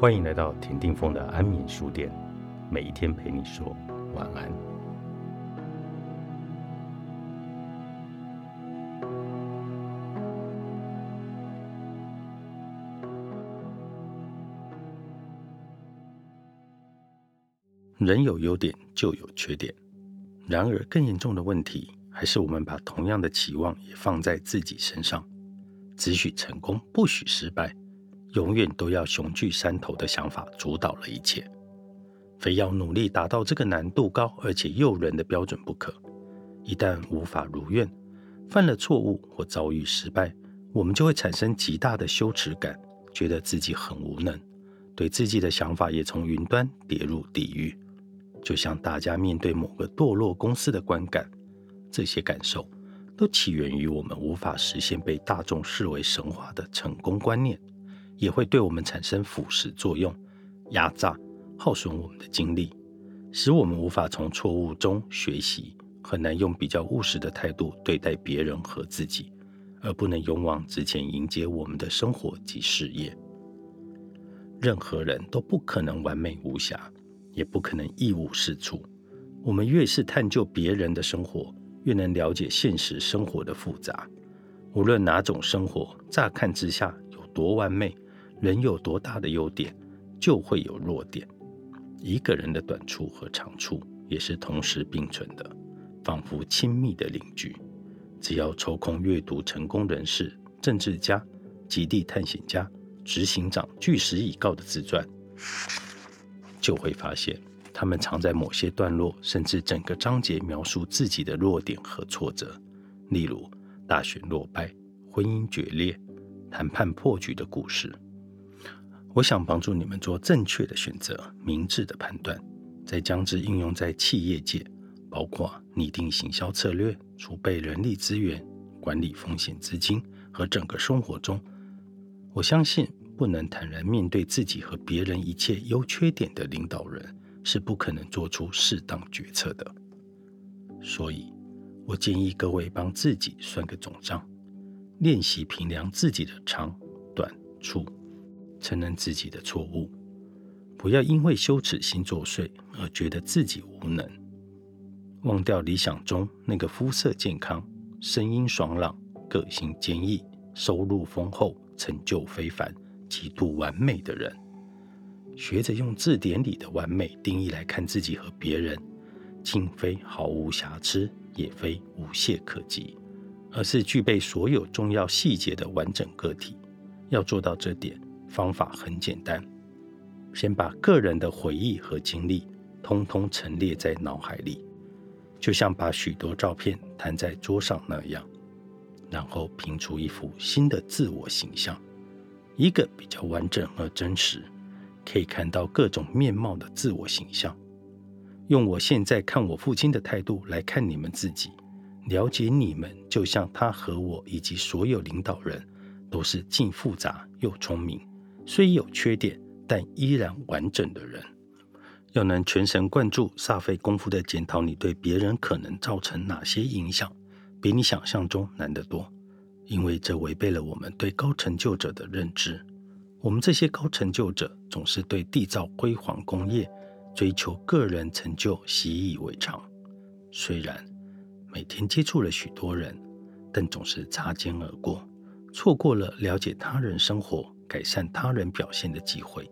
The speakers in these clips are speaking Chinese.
欢迎来到田定峰的安眠书店，每一天陪你说晚安。人有优点就有缺点，然而更严重的问题，还是我们把同样的期望也放在自己身上，只许成功，不许失败。永远都要雄踞山头的想法主导了一切，非要努力达到这个难度高而且诱人的标准不可。一旦无法如愿，犯了错误或遭遇失败，我们就会产生极大的羞耻感，觉得自己很无能，对自己的想法也从云端跌入地狱。就像大家面对某个堕落公司的观感，这些感受都起源于我们无法实现被大众视为神话的成功观念。也会对我们产生腐蚀作用，压榨、耗损我们的精力，使我们无法从错误中学习，很难用比较务实的态度对待别人和自己，而不能勇往直前迎接我们的生活及事业。任何人都不可能完美无瑕，也不可能一无是处。我们越是探究别人的生活，越能了解现实生活的复杂。无论哪种生活，乍看之下有多完美。人有多大的优点，就会有弱点。一个人的短处和长处也是同时并存的，仿佛亲密的邻居。只要抽空阅读成功人士、政治家、极地探险家、执行长据实以告的自传，就会发现，他们常在某些段落，甚至整个章节描述自己的弱点和挫折，例如大选落败、婚姻决裂、谈判破局的故事。我想帮助你们做正确的选择、明智的判断，再将之应用在企业界，包括拟定行销策略、储备人力资源、管理风险资金和整个生活中。我相信，不能坦然面对自己和别人一切优缺点的领导人，是不可能做出适当决策的。所以，我建议各位帮自己算个总账，练习评量自己的长短处。承认自己的错误，不要因为羞耻心作祟而觉得自己无能，忘掉理想中那个肤色健康、声音爽朗、个性坚毅、收入丰厚、成就非凡、极度完美的人。学着用字典里的完美定义来看自己和别人，竟非毫无瑕疵，也非无懈可击，而是具备所有重要细节的完整个体。要做到这点。方法很简单，先把个人的回忆和经历通通陈列在脑海里，就像把许多照片摊在桌上那样，然后拼出一幅新的自我形象，一个比较完整和真实，可以看到各种面貌的自我形象。用我现在看我父亲的态度来看你们自己，了解你们，就像他和我以及所有领导人都是既复杂又聪明。虽有缺点，但依然完整的人，要能全神贯注、煞费功夫的检讨你对别人可能造成哪些影响，比你想象中难得多。因为这违背了我们对高成就者的认知。我们这些高成就者总是对缔造辉煌工业、追求个人成就习以为常。虽然每天接触了许多人，但总是擦肩而过，错过了了解他人生活。改善他人表现的机会，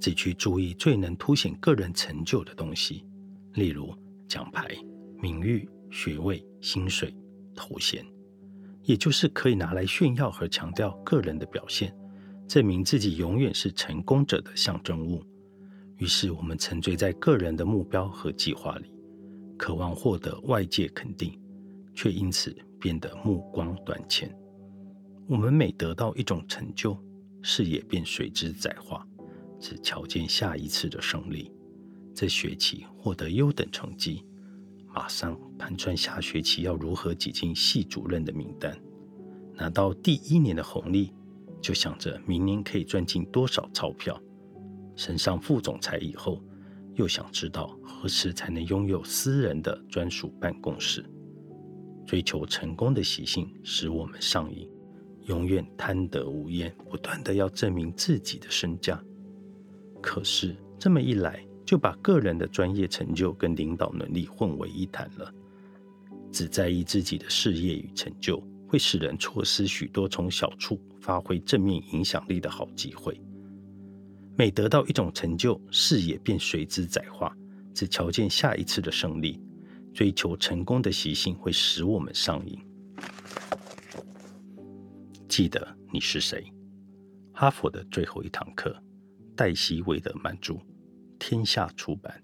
只去注意最能凸显个人成就的东西，例如奖牌、名誉、学位、薪水、头衔，也就是可以拿来炫耀和强调个人的表现，证明自己永远是成功者的象征物。于是，我们沉醉在个人的目标和计划里，渴望获得外界肯定，却因此变得目光短浅。我们每得到一种成就，视野便随之窄化，只瞧见下一次的胜利。这学期获得优等成绩，马上盘算下学期要如何挤进系主任的名单。拿到第一年的红利，就想着明年可以赚进多少钞票。升上副总裁以后，又想知道何时才能拥有私人的专属办公室。追求成功的习性使我们上瘾。永远贪得无厌，不断的要证明自己的身价。可是这么一来，就把个人的专业成就跟领导能力混为一谈了。只在意自己的事业与成就，会使人错失许多从小处发挥正面影响力的好机会。每得到一种成就，视野便随之窄化，只瞧见下一次的胜利。追求成功的习性会使我们上瘾。记得你是谁？哈佛的最后一堂课，黛西·韦德曼著，天下出版。